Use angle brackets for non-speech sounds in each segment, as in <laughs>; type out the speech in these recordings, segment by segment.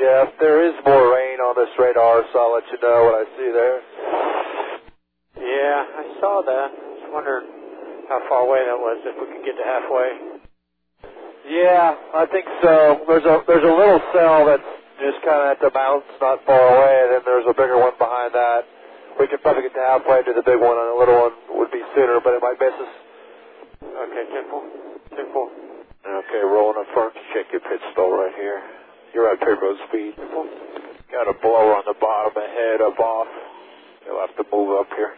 Jeff. There is more rain on this radar, so I'll let you know what I see there. Yeah, I saw that. I was wondering how far away that was, if we could get to halfway. Yeah, I think so. There's a there's a little cell that's just kind of at the mountains, not far away, and then there's a bigger one behind that. We could probably get to halfway to the big one, and the little one would be sooner, but it might miss us. Okay, 10 4. 10 4. Okay, rolling up front. Check your pit stall right here. You're at pit road speed. Got a blower on the bottom, ahead, up off. You'll have to move up here.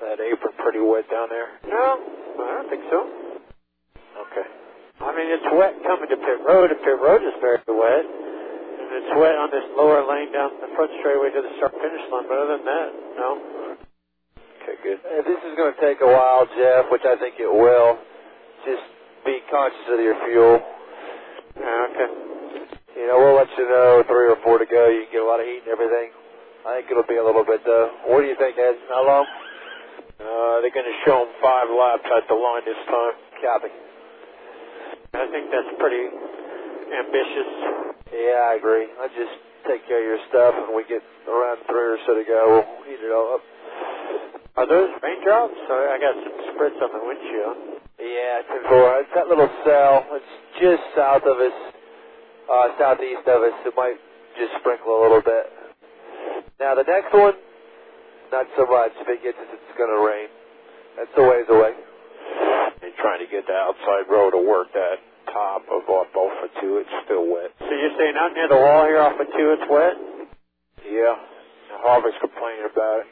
That apron pretty wet down there. No, I don't think so. Okay. I mean, it's wet coming to pit road, and pit road is very wet. And it's wet on this lower lane down the front straightaway to the start finish line, but other than that, no. Okay, good. If this is going to take a while, Jeff, which I think it will, just be conscious of your fuel. Yeah, okay. You know, we'll let you know three or four to go. You can get a lot of heat and everything. I think it'll be a little bit though. What do you think, Ed? How long? Uh, they're going to show them five laps at the line this time. Copy. I think that's pretty ambitious. Yeah, I agree. I just take care of your stuff, and we get around three or so to go. We'll heat it all up. Are those raindrops? I got some spritz on the windshield. Yeah, ten four. It's that little cell. It's just south of us, uh, southeast of us. It might just sprinkle a little bit. Now the next one, not so much. If it gets us, it's going to rain. That's a ways away. They're trying to get the outside row to work that top of off Alpha 2. It's still wet. So you're saying out near the wall here off of 2 it's wet? Yeah. Harvick's complaining about it.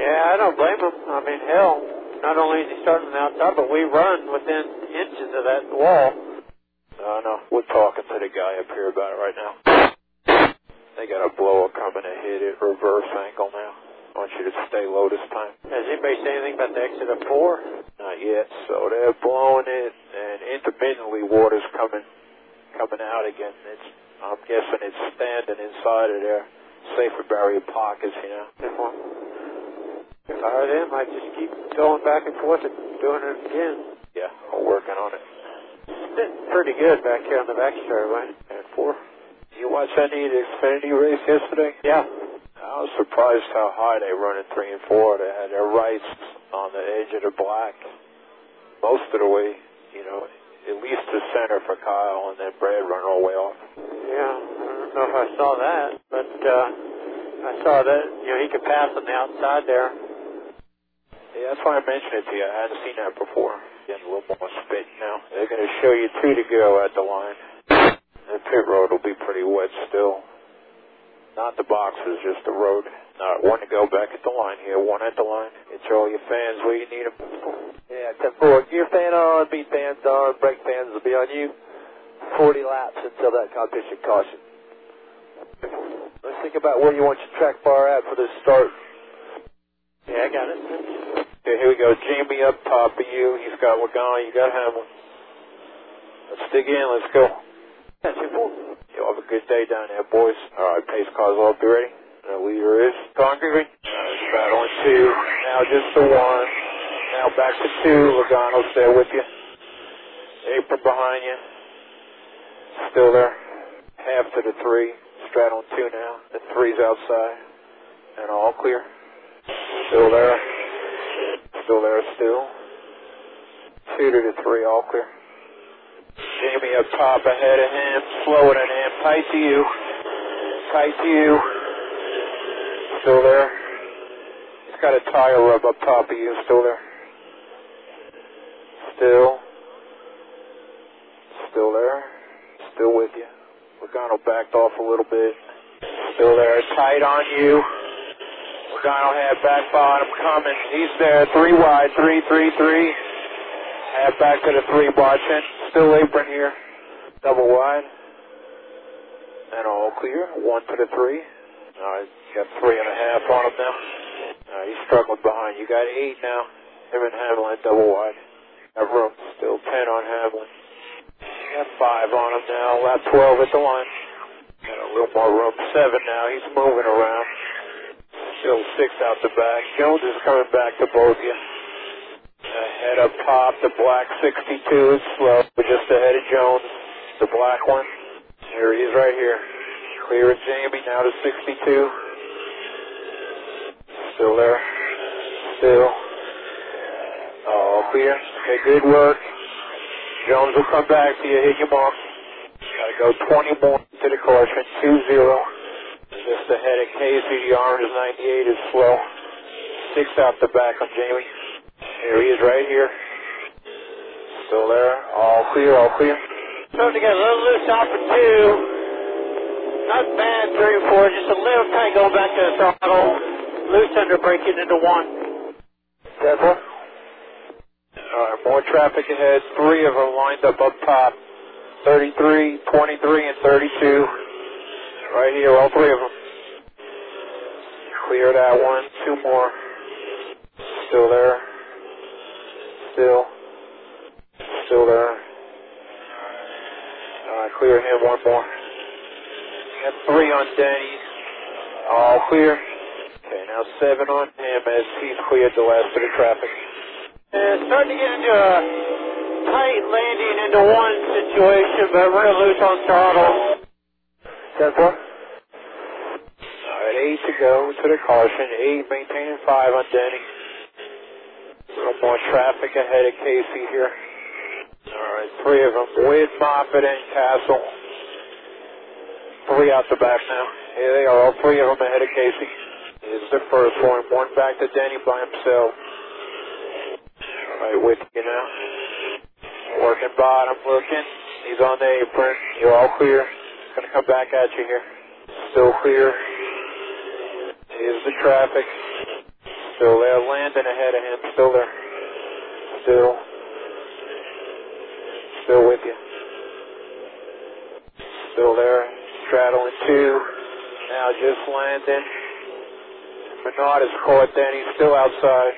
Yeah, I don't blame him. I mean, hell, not only is he starting on the outside, but we run within inches of that wall. I know. We're talking to the guy up here about it right now. They got a blower coming to hit it reverse angle now. I want you to stay low this time. Has anybody said anything about the exit of 4? Not yet. So they're blowing it, and intermittently water's coming coming out again. It's I'm guessing it's standing inside of their safer barrier pockets, you know. If I were them, I'd just keep going back and forth and doing it again. Yeah, we're working on it. It's pretty good back here on the back straightaway. And four. You watch any of the Xfinity race yesterday? Yeah. I was surprised how high they run in three and four. They had their rights on the edge of the black most of the way, you know, at least to center for Kyle, and then Brad run all the way off. Yeah, I don't know if I saw that, but uh, I saw that, you know, he could pass on the outside there. Yeah, that's why I mentioned it to you. I hadn't seen that before. Getting a little more spit now. They're going to show you two to go at the line. The pit road will be pretty wet still. Not the boxes, just the road. Not one to go back at the line here, one at the line. It's all your fans where you need them. Yeah, ten four. Gear fan on, beat fans on, brake fans will be on you. Forty laps until that competition caution. Let's think about where you want your track bar at for this start. Yeah, I got it. Okay, here we go. Jamie up top of you. He's got Logano. You got Hamlin. Let's dig in. Let's go. That's your four. You have a good day down there, boys. All right, pace cars all be ready. The leader is Congreve. Battling two. Now just the one. Now back to two. Logano's there with you. Apron behind you. Still there. Half to the three. Straddling two now. The three's outside. And all clear. Still there. Still there still. Two to three, all clear. Jamie up top ahead of him, slower than him, tight to you. Tight to you. Still there. He's got a tire rub up top of you, still there. Still. Still there. Still with you. Logano backed off a little bit. Still there, tight on you. Logano had back bottom coming. He's there, three wide, three, three, three. Half back to the three, watching. Still apron here. Double wide. And all clear. One to the three. All right, got three and a half on him now. All right, he's struggling behind. You got eight now. Him and Hamlin double wide. Got room. Still ten on Hamlin. Got five on him now. Lap 12 at the line. Got a little more room. Seven now. He's moving around. Still six out the back. Jones is coming back to both of you. Ahead up top, the black 62 is slow, just ahead of Jones. The black one. Here he is right here. Clear at Jamie, now to 62. Still there. Still. Oh, clear. Okay, good work. Jones will come back to you, hit your mark. Gotta go 20 more to the caution, 2-0. Just ahead of Casey, the orange 98 is slow. Six out the back on Jamie. Here he is right here. Still there. All clear, all clear. Starting to get a little loose off of two. Not bad, three and four. Just a little tight going back to the throttle. Loose under braking into one. Four. Alright, more traffic ahead. Three of them lined up up top. 33, 23, and 32. Right here, all three of them. Clear that one. Two more. Still there. Still. Still there. Alright, clear him. One more. Got three on Denny. All clear. Okay, now seven on him as he's cleared the last bit of traffic. Uh, starting to get into a tight landing into one situation, but real loose on throttle. Ten four. Alright, eight to go to the caution. Eight maintaining five on Denny. A little more traffic ahead of Casey here. Alright, three of them with Moffitt and Cassill. Three out the back now. Here they are, all three of them ahead of Casey. Here's the first one. One back to Denny by himself. Alright, with you now. Working bottom, looking. He's on the apron. You're all clear. Gonna come back at you here. Still clear. Here's the traffic. Still there. Landon ahead of him. Still there. Still. Still with you. Still there. Straddling two. Now just landing. Menard is caught then. He's still outside.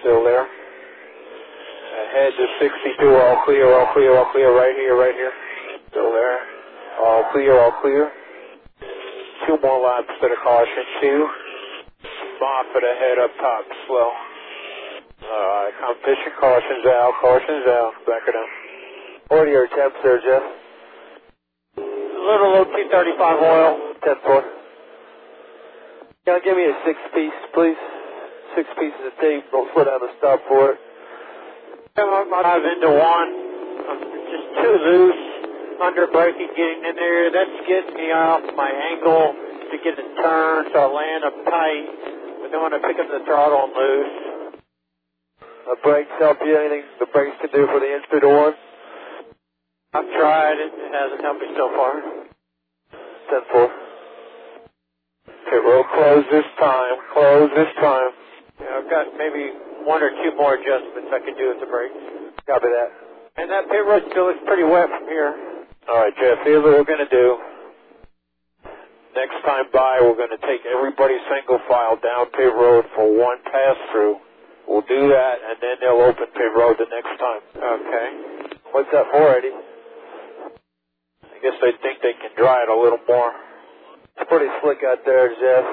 Still there. Ahead to 62. All clear, all clear, all clear. Right here, right here. Still there. All clear, all clear. Two more laps to the caution. Two. Moffitt ahead up top. Slow. Alright, competition caution's out. Caution's out. Back it up. What are your attempts there, Jeff? A little low T35 oil. Ten four. Can you give me a six piece, please? Six pieces of tape. Don't slow down the stop for it. Five into one. I'm just too loose. Under braking, getting in there. That's getting me off my angle to get it turned, so I land up tight. But then when I pick up the throttle, I'm loose. The brakes help you? Anything the brakes can do for the inch through the one? I've tried it. It hasn't helped me so far. Ten four. Pit road close this time. Close this time. Yeah, I've got maybe one or two more adjustments I can do with the brakes. Copy that. And that pit road still looks pretty wet from here. Alright, Jeff, here's what we're going to do. Next time by, we're going to take everybody single file down pit road for one pass through. We'll do that, and then they'll open pit road the next time. Okay. What's that for, Eddie? I guess they think they can dry it a little more. It's pretty slick out there, Jeff.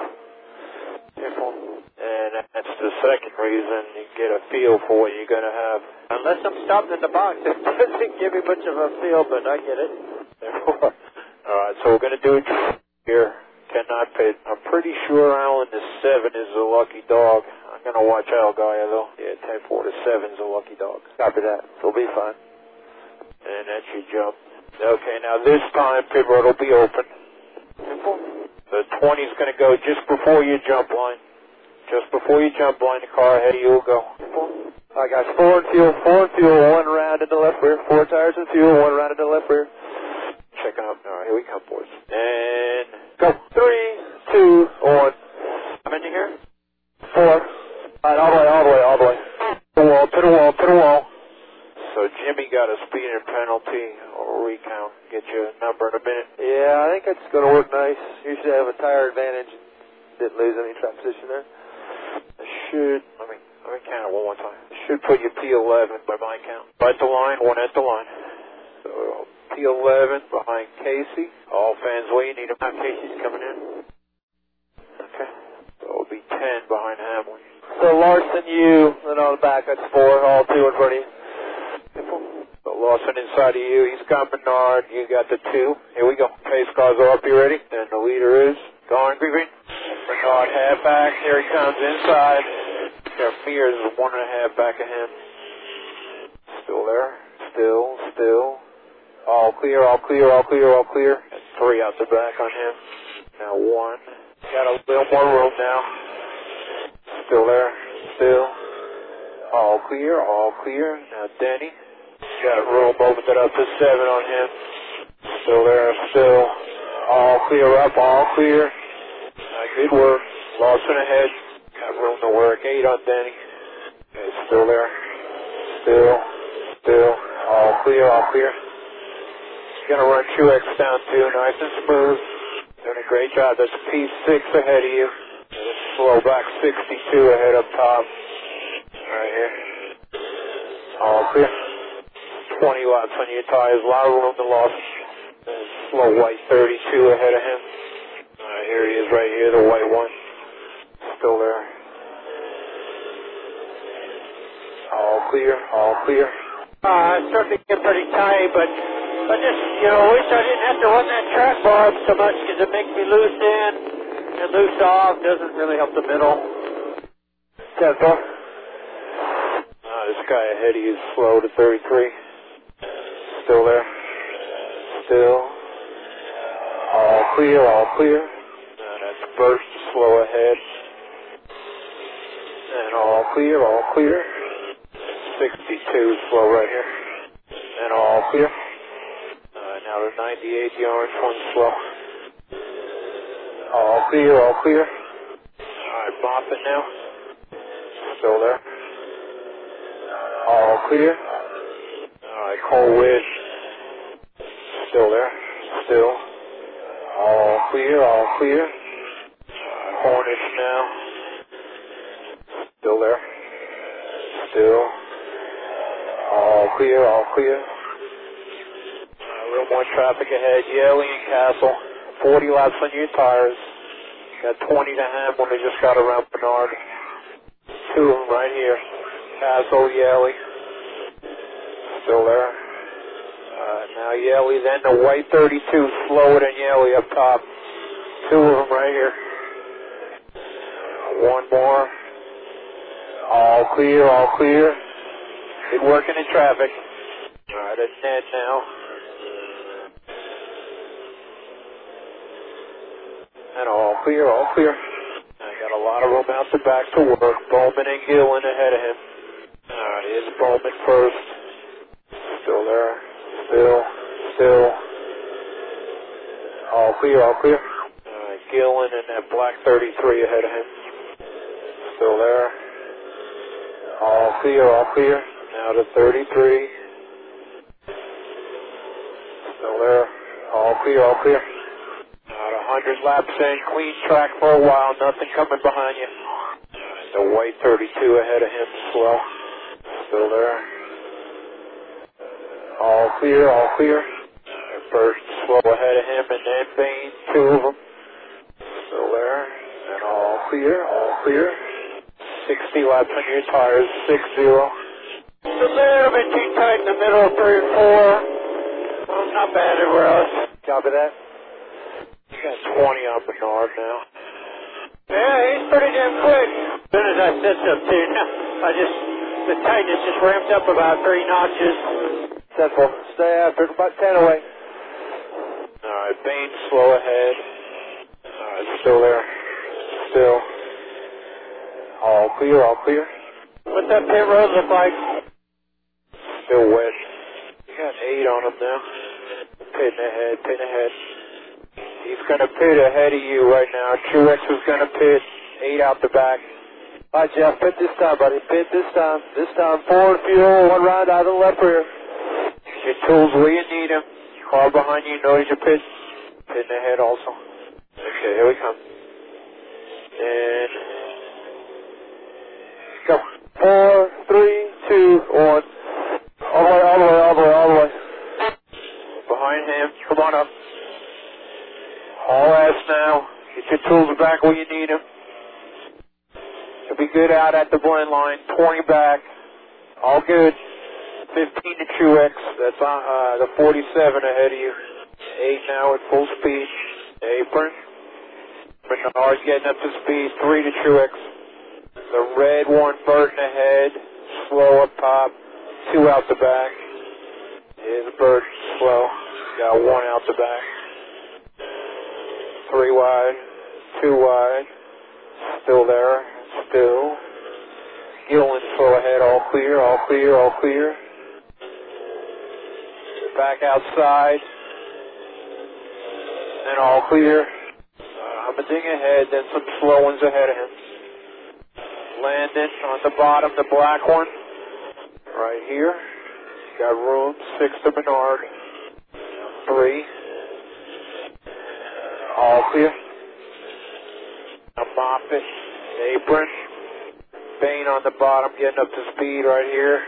Careful. And that's the second reason you get a feel for what you're going to have. Unless I'm stopped in the box, it doesn't give me much of a feel, but I get it. <laughs> Alright, so we're going to do it here. Cannot pit. I'm pretty sure Alan the 7 is a lucky dog. I'm going to watch Allgaier though. Yeah, 10 4 to 7 is a lucky dog. Copy that. We'll be fine. And that's your jump. Okay, now this time road will be open. The 20 is going to go just before your jump line. Just before you jump line, the car ahead of you will go. I got four and fuel, four and fuel, one round in the left rear, four tires and fuel, one round in the left rear. Checking up. All right, here we come, boys. And Go. Three, two, one, How many here? four. All right, all the way, all the way, all the way. to the wall, to the wall, to the wall. So Jimmy got a speeding penalty or recount. Get you a number in a minute. Yeah, I think it's going to work nice. You should have a tire advantage. Didn't lose any track position there. Should, let me, let me count it one more time. Should put you P11 by my count. Right the line, one at the line. So P11 behind Casey. All fans waiting. Need him. Casey's coming in. Okay. So it'll be 10 behind Hamlin. So Larson, you, and on the back, that's four, all two in front of you. So Larson inside of you. He's got Menard. You got the two. Here we go. Pace cars are up. You ready? And the leader is green green. Menard half back. Here he comes inside. Mears is one and a half back of him. Still there. Still, still. All clear, all clear, all clear, all clear. Three out the back on him. Now one. Got a little more room now. Still there. Still. All clear, all clear. Now Denny. Got room, opened it up to seven on him. Still there, still. All clear up, all clear. Good work. Larson ahead. Got room to work. Eight on Denny. Okay, still there. Still. Still. All clear, all clear. Gonna run 2X down too, nice and smooth. Doing a great job. That's P6 ahead of you. Slow back 62 ahead up top. Right here. All clear. 20 watts on your tires. A lot of room to loss. Slow white 32 ahead of him. Alright, here he is right here, the white one. Still there. All clear, all clear. Uh, it's starting to get pretty tight, but I just, you know, wish I didn't have to run that track bar so much because it makes me loose in and loose off. Doesn't really help the middle. Ten four. Uh, this guy ahead of you is slow to 33. Still there. Still. All clear, all clear. Uh, that's burst slow ahead. And all clear, all clear. 62 slow right here. And all clear. Uh, now the 98, the orange one slow. All clear, all clear. Alright, mopping now. Still there. All clear. Alright, Cole Whitt. Still there. Still. All clear, all clear. Hornish now. Still there. Still. All clear, all clear. A little more traffic ahead. Yeley and Cassill. 40 laps on your tires. Got 20 to have when they just got around Menard. Two of them right here. Cassill, Yeley. Still there. Uh, now Yeley, then the white 32, slower than Yeley up top. Two of them right here. One more. All clear, all clear. Working in traffic. Alright, it's Ned now. And all clear, all clear. I got a lot of room out the back to work. Bowman and Gillen ahead of him. Alright, here's Bowman first. Still there. Still. Still. All clear, all clear. Alright, Gillen and that black 33 ahead of him. Still there. All clear, all clear. Now to 33. Still there. All clear, all clear. About 100 laps in, clean track for a while, nothing coming behind you. The white 32 ahead of him, slow. Still there. All clear, all clear. First slow ahead of him, and then two of them. Still there. And all clear, all clear. 60 laps on your tires, 6 0. It's a little bit too tight in the middle of three and four. Well, not bad everywhere else. Copy that. You got 20 on Menard now. Yeah, he's pretty damn quick. As soon as I said something, <laughs> I just, the tightness just ramped up about three notches. Four. Stay after about ten away. Alright, Bain slow ahead. Alright, still there. Still. All clear, all clear. What's that pit road look like? Still wet. You got eight on him now. Pitting ahead, pitting ahead. He's gonna pit ahead of you right now. Truex is gonna pit. Eight out the back. All right, Jeff, pit this time, buddy. Pit this time. This time, forward fuel, one round out of the left rear. Your tools where you need them. Car behind you knows your pit. Pitting ahead also. Okay, here we come. And go. Four, three, two, one. All the way, all the way, all the way, all the way. Behind him. Come on up. All ass now. Get your tools back where you need them. You'll be good out at the blend line. 20 back. All good. 15 to Truex. That's on uh, the 47 ahead of you. Eight now at full speed. Apron. Menard's getting up to speed. Three to Truex. The red one, Burton ahead. Slow up top. Two out the back. Is Burton slow. Got one out the back. Three wide. Two wide. Still there. Still. Gillen slow ahead. All clear. All clear. All clear. Back outside. And all clear. I'm a ding ahead, then some slow ones ahead of him. Landon on the bottom, the black one. Right here. Got room. Six to Menard. Three. All clear. Now Moffitt. Apron. Bain on the bottom, getting up to speed right here.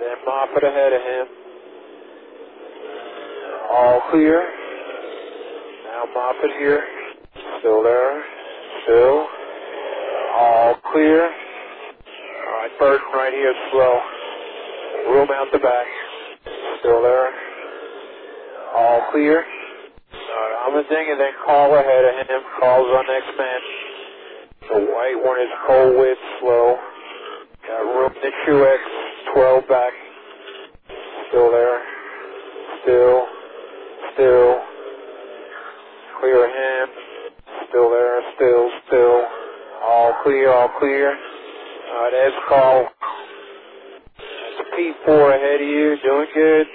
Then Moffitt ahead of him. All clear. Now Moffitt here. Still there. Still. All clear. All right, Burton right here, slow. Room out the back. Still there. All clear. All right, I'm a ding and then call ahead of him. Calls on next man. The white one is Cole Whitt, slow. Got room to Truex, 12 back. Still there. Still. Still. Clear him. Still there. Still. Still. All clear. All clear. Alright, Ed's call. P4 ahead of you. Doing good.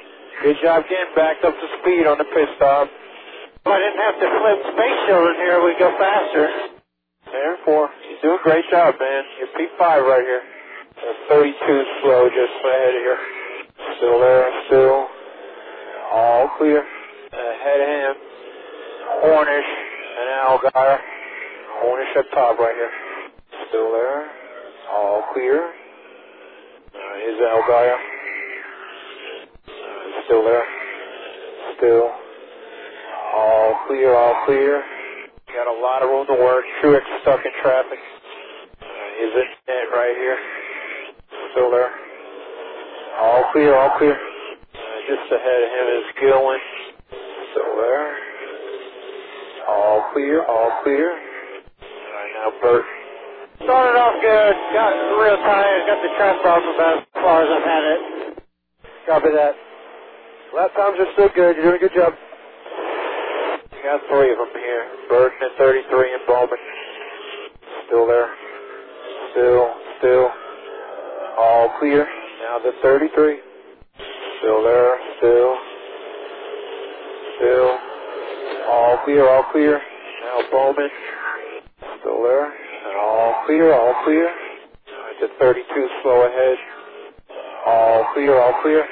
Good job getting backed up to speed on the pit stop. If I didn't have to flip space shield in here, we'd go faster. There four. You're doing a great job, man. You're P5 right here. Uh, 32 slow just ahead of here. Still there, still. All clear. Ahead of him. Hornish and Allgaier. Hornish up top right here. Still there. All clear. Uh, is Allgaier. Still there. Still. All clear, all clear. Got a lot of room to work. Truex stuck in traffic. Uh, is it net right here? Still there. All clear, all clear. Uh, just ahead of him is Gillen. Still there. All clear, all clear. Alright, now Bert. Started off good, got real tired, got the trap off about as far as I've had it. Copy that. Lap times are still good. You're doing a good job. You got three of them here. Burton at 33 and Bowman. Still there. Still, still. All clear. Now the 33. Still there. Still. Still. All clear, all clear. Now Bowman. Still there. All clear, all clear. The 32 slow ahead. All clear, all clear.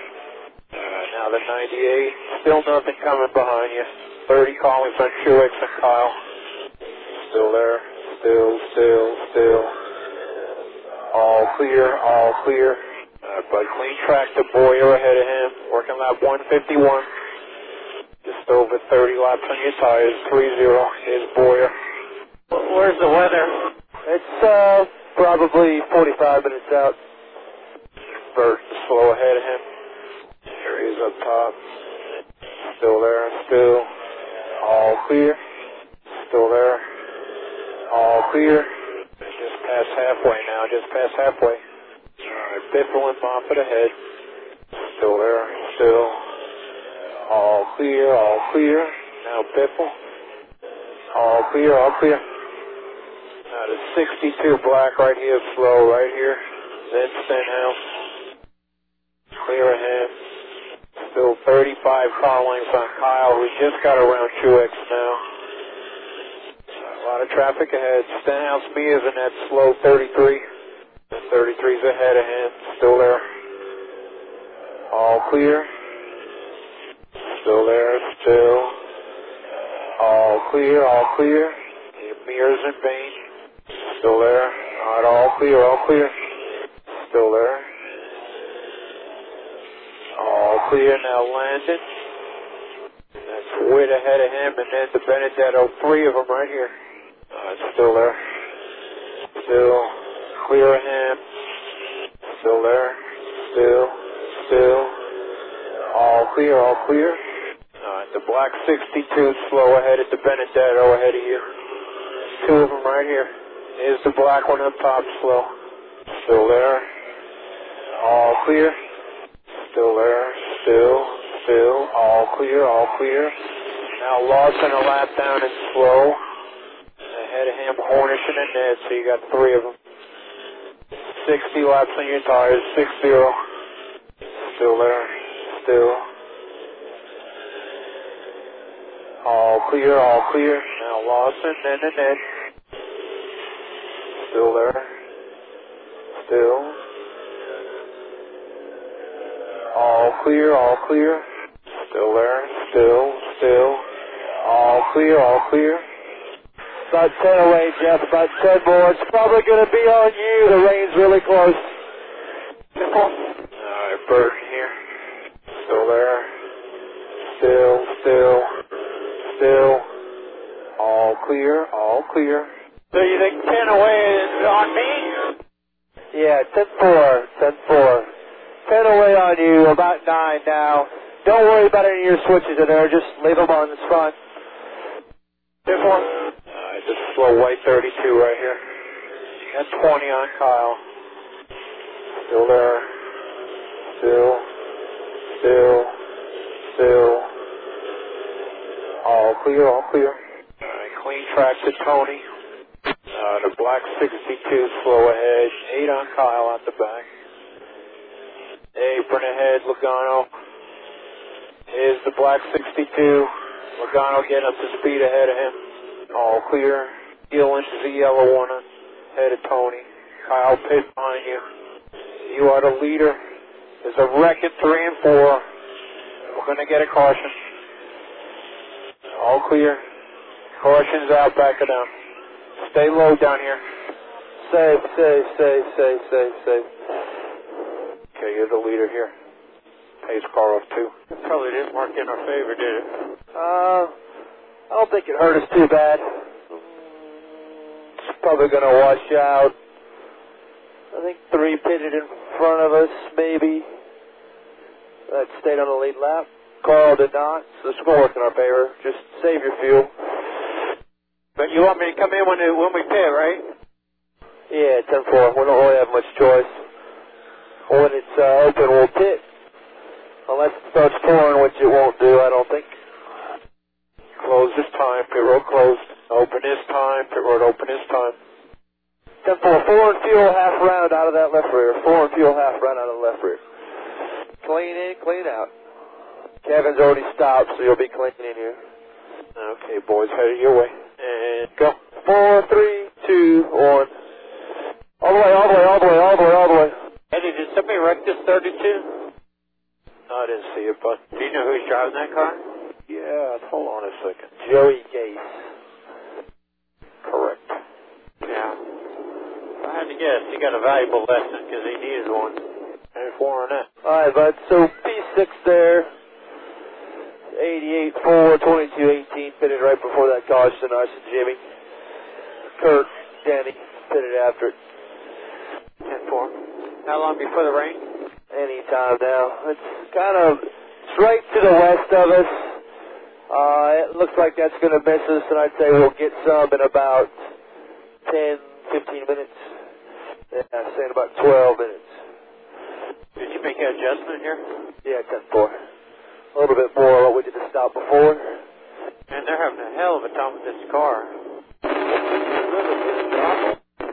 Now the 98. Still nothing coming behind you. 30 calling from Truex and Kyle. Still there. Still, still, still. All clear, all clear. Uh, but clean track to Bowyer ahead of him. Working lap 151. Just over 30 laps on your tires. 3-0 is Bowyer. Where's the weather? It's uh, probably 45 minutes out. Burt slow ahead of him. He up top. Still there, still. All clear. Still there. All clear. Just past halfway now, just past halfway. Alright, Biffle and Moffitt ahead. Still there, still. All clear, all clear. Now Biffle. All clear, all clear. Now the 62 black right here, slow right here. Then Stenhouse. Clear ahead. Still 35 car on Kyle. We just got around Truex now. A lot of traffic ahead. Stenhouse me is in that slow 33. The 33's ahead of him. Still there. All clear. Still there. Still. All clear. All clear. Mears and Bain. Still there. Alright, all clear. All clear. Still there. All clear now, Landon. That's Whitt ahead of him, and then the Benedetto, three of them right here. Uh, still there. Still clear of him. Still there. Still. still. All clear, all clear. Alright, the black 62 slow ahead at the Benedetto ahead of you. Two of them right here. Here's the black one up top slow. Still there. All clear. Still there. All clear. All clear. Now Larson a lap down and slow. Ahead of him, Hornish and Ned, so you got three of them. 60 laps on your tires. 6 0. Still there. Still. All clear. All clear. Now Larson and Ned. Still there. Still. All clear, all clear. Still there. Still, still. All clear, all clear. About 10 away, Jeff. About 10 more. It's probably going to be on you. The rain's really close. Alright, Burton here. Still there. Still, still, still. All clear, all clear. So you think 10 away is on me? Yeah, 10 4. 10 4. 10 away on you. About 9 now. Don't worry about any of your switches in there. Just leave them on the front. This one? This is slow white 32 right here. Got 20 on Kyle. Still there. Still. Still. Still. All clear, all clear. Alright, clean track to Tony. Uh, the black 62 slow ahead. 8 on Kyle out the back. Apron ahead, Logano. Is the black 62. Logano getting up to speed ahead of him. All clear. Heel inches the yellow one ahead of Tony. Kyle pit behind you. You are the leader. There's a wreck at three and four. We're going to get a caution. All clear. Caution's out, back it down. Stay low down here. Safe, safe, safe, safe, safe, safe. Okay, you're the leader here. Pace car off two. Probably didn't work in our favor, did it? Uh, I don't think it hurt us too bad. It's probably going to wash out. I think three pitted in front of us, maybe. That stayed on the lead lap. Carl did not, so this to work in our favor. Just save your fuel. But you want me to come in when, when we pit, right? Yeah, 10-4. We don't really have much choice. When it's uh, open, we'll pit. Unless it starts pouring, which it won't do, I don't think. Close this time. Pit road closed. Open this time. Pit road open this time. 10-4. Four and fuel, half round out of that left rear. Four and fuel, half round out of the left rear. Clean in, clean out. Kevin's already stopped, so you'll be clean in here. Okay, boys, headed your way. And go. Four, three, two, one. All the way, all the way, all the way, all the way, all the way. Eddie, did somebody wreck this 32? I didn't see it, but Do you know who's driving that car? yeah, hold on a second. Joey Gase. Correct. Yeah. If I had to guess, he got a valuable lesson because he needed one. And four on that. All right, bud. So P6 there. 88, 4, 22, 18. Pitted right before that caution. Us and Jimmy. Kurt, Danny pitted after it. 10-4. How long before the rain? Anytime now. It's kind of it's right to the west of us. Uh, it looks like that's going to miss us, and I'd say we'll get some in about 10, 15 minutes. Yeah, I'm saying about 12 minutes. Did you make an adjustment here? Yeah, 10 4. A little bit more what we did to stop before. Man, they're having a hell of a time with this car.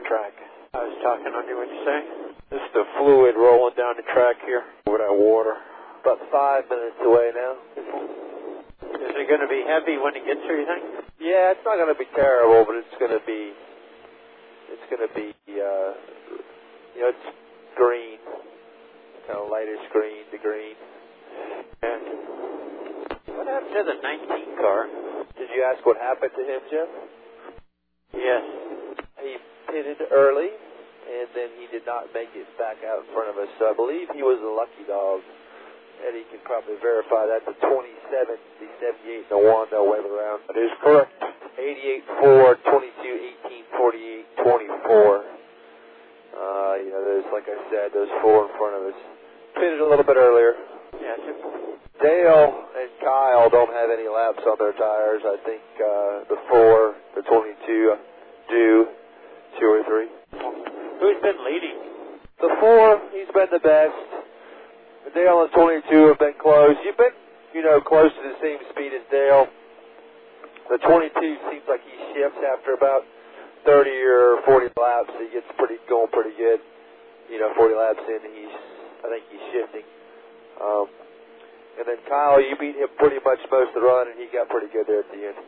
Track. I was talking on you, what you say? Is the fluid rolling down the track here over that water. About five minutes away now. Is it going to be heavy when it gets here, you think? Yeah, it's not going to be terrible, but it's going to be, it's going to be, uh, you know, it's green, kind of lightish green to green. And what happened to the 19 car? Did you ask what happened to him, Jim? Yes. He pitted early, and then he did not make it back out in front of us. So I believe he was a lucky dog. Eddie can probably verify that. The 27, the 78, the 1, no wave around. That is correct. 88, 4, 22, 18, 48, 24. Uh, you know, there's like I said, those four in front of us. Pitted a little bit earlier. Yeah, Dale and Kyle don't have any laps on their tires. I think uh, the 4, the 22 uh, do, 2 or 3. Who's been leading? The four, he's been the best. Dale and 22 have been close. You've been, you know, close to the same speed as Dale. The 22 seems like he shifts after about 30 or 40 laps. He gets pretty going pretty good. You know, 40 laps in, he's I think he's shifting. Um, and then Kyle, you beat him pretty much most of the run, and he got pretty good there at the end.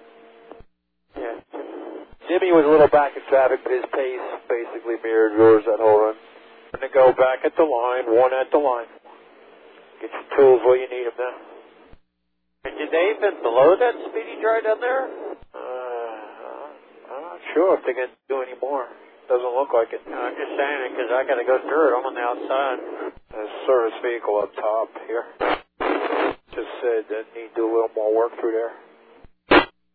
Jimmy was a little back in traffic, but his pace basically mirrored yours that whole run. Going to go back at the line, one at the line. Get your tools where you need them now. Did they even blow that speedy dry down there? Uh, I'm not sure if they're going to do any more. Doesn't look like it. No, I'm just saying it because I got to go through it. I'm on the outside. There's a service vehicle up top here. Just said that need to do a little more work through there.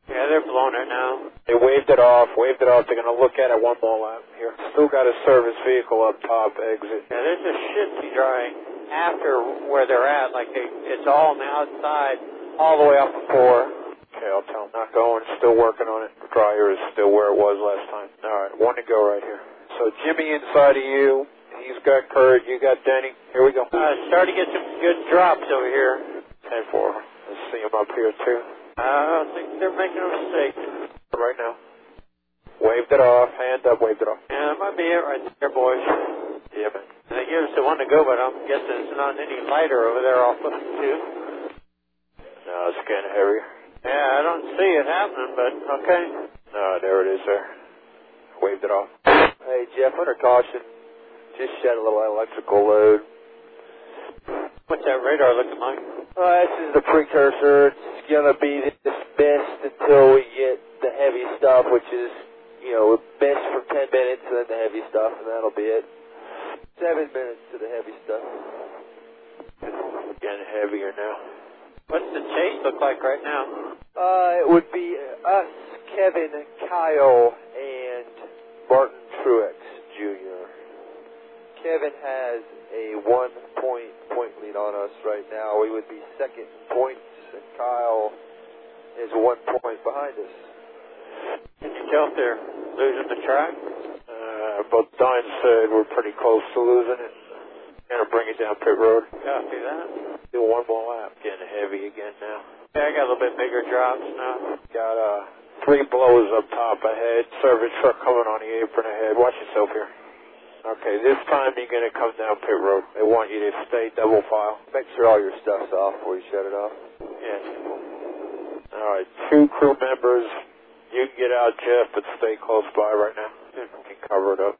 Yeah, they're blowing it now. They waved it off, waved it off. They're going to look at it one more lap here. Still got a service vehicle up top exit. Yeah, there's a shifty dry after where they're at. Like they, it's all on the outside, all the way up four. Okay, I'll tell them not going. Still working on it. The dryer is still where it was last time. All right, one to go right here. So Jimmy inside of you. He's got Kurt. You got Denny. Here we go. Uh, starting to get some good drops over here. Ten four. Let's see him up here too. Uh, I think they're making a mistake. Right now. Waved it off. Hand up. Waved it off. Yeah, that might be it right there, boys. Yeah, man. They give us the one to go, but I'm guessing it's not any lighter over there off of two. No, it's getting heavier. Yeah, I don't see it happening, but okay. No, there it is there. Waved it off. Hey, Jeff, under caution, just shed a little electrical load. What's that radar looking like? Uh, this is the precursor. It's gonna be this mist until we get the heavy stuff, which is, you know, mist for 10 minutes, and then the heavy stuff, and that'll be it. Seven minutes to the heavy stuff. It's getting heavier now. What's the chase look like right now? Uh, it would be us, Kevin, Kyle, and Martin Truex Jr. Kevin has a one point point lead on us right now. We would be second in points, and Kyle is one point behind us. Can you tell if losing the track? Uh, both Don said we're pretty close to losing it. Gonna bring it down pit road. Copy that. Do one more lap. Getting heavy again now. Yeah, I got a little bit bigger drops now. Got uh three blows up top ahead. Service truck coming on the apron ahead. Watch yourself here. Okay, this time you're gonna come down pit road. They want you to stay double file. Make sure all your stuff's off before you shut it off. Yes. All right, two crew members. You can get out, Jeff, but stay close by right now. You can cover it up.